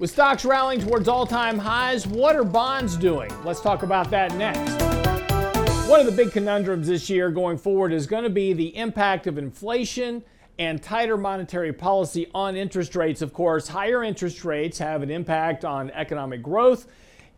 With stocks rallying towards all time highs, what are bonds doing? Let's talk about that next. One of the big conundrums this year going forward is going to be the impact of inflation and tighter monetary policy on interest rates. Of course, higher interest rates have an impact on economic growth,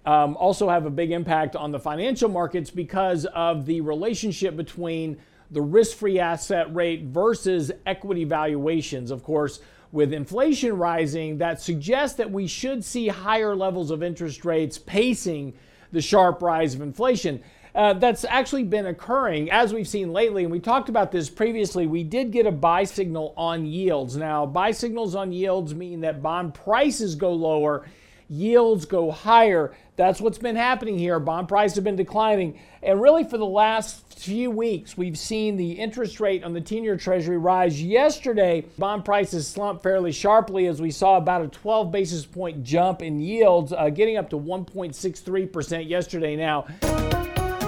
um, also have a big impact on the financial markets because of the relationship between the risk free asset rate versus equity valuations. Of course, with inflation rising, that suggests that we should see higher levels of interest rates pacing the sharp rise of inflation. Uh, that's actually been occurring as we've seen lately. And we talked about this previously. We did get a buy signal on yields. Now, buy signals on yields mean that bond prices go lower yields go higher. That's what's been happening here. Bond prices have been declining. And really, for the last few weeks, we've seen the interest rate on the 10 year Treasury rise. Yesterday, bond prices slumped fairly sharply as we saw about a 12 basis point jump in yields, uh, getting up to 1.63% yesterday now.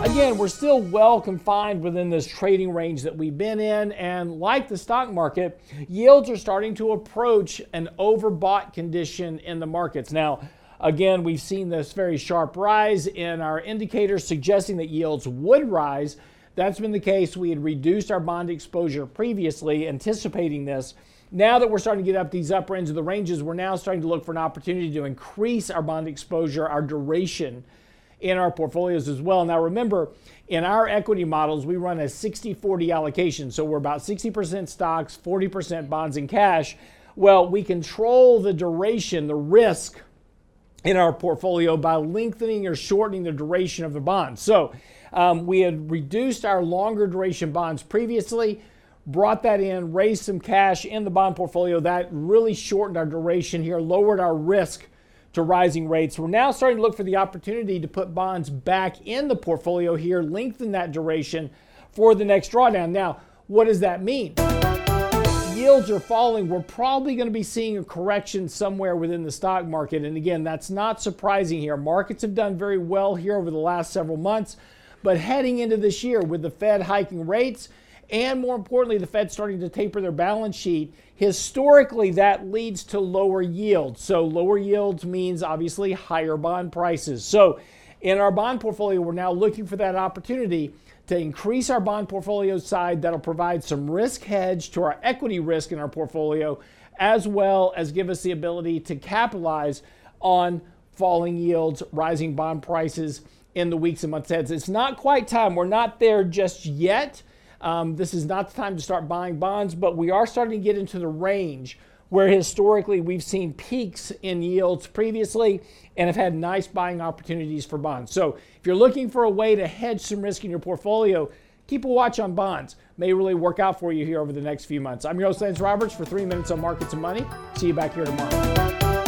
Again, we're still well confined within this trading range that we've been in, and like the stock market, yields are starting to approach an overbought condition in the markets. Now, again, we've seen this very sharp rise in our indicators suggesting that yields would rise. That's been the case. We had reduced our bond exposure previously, anticipating this. Now that we're starting to get up these upper ends of the ranges, we're now starting to look for an opportunity to increase our bond exposure, our duration in our portfolios as well. Now, remember, in our equity models, we run a 60 40 allocation. So we're about 60% stocks, 40% bonds and cash. Well, we control the duration, the risk in our portfolio by lengthening or shortening the duration of the bonds. So um, we had reduced our longer duration bonds previously, brought that in, raised some cash in the bond portfolio. That really shortened our duration here, lowered our risk to rising rates. We're now starting to look for the opportunity to put bonds back in the portfolio here, lengthen that duration for the next drawdown. Now, what does that mean? Yields are falling. We're probably going to be seeing a correction somewhere within the stock market. And again, that's not surprising here. Markets have done very well here over the last several months. But heading into this year with the Fed hiking rates, and more importantly, the Fed starting to taper their balance sheet, historically that leads to lower yields. So, lower yields means obviously higher bond prices. So, in our bond portfolio, we're now looking for that opportunity to increase our bond portfolio side that'll provide some risk hedge to our equity risk in our portfolio, as well as give us the ability to capitalize on falling yields, rising bond prices in the weeks and months ahead. It's not quite time. We're not there just yet um, this is not the time to start buying bonds, but we are starting to get into the range where historically we've seen peaks in yields previously and have had nice buying opportunities for bonds. So if you're looking for a way to hedge some risk in your portfolio, keep a watch on bonds. May really work out for you here over the next few months. I'm your host, Lance Roberts, for three minutes on markets and money. See you back here tomorrow.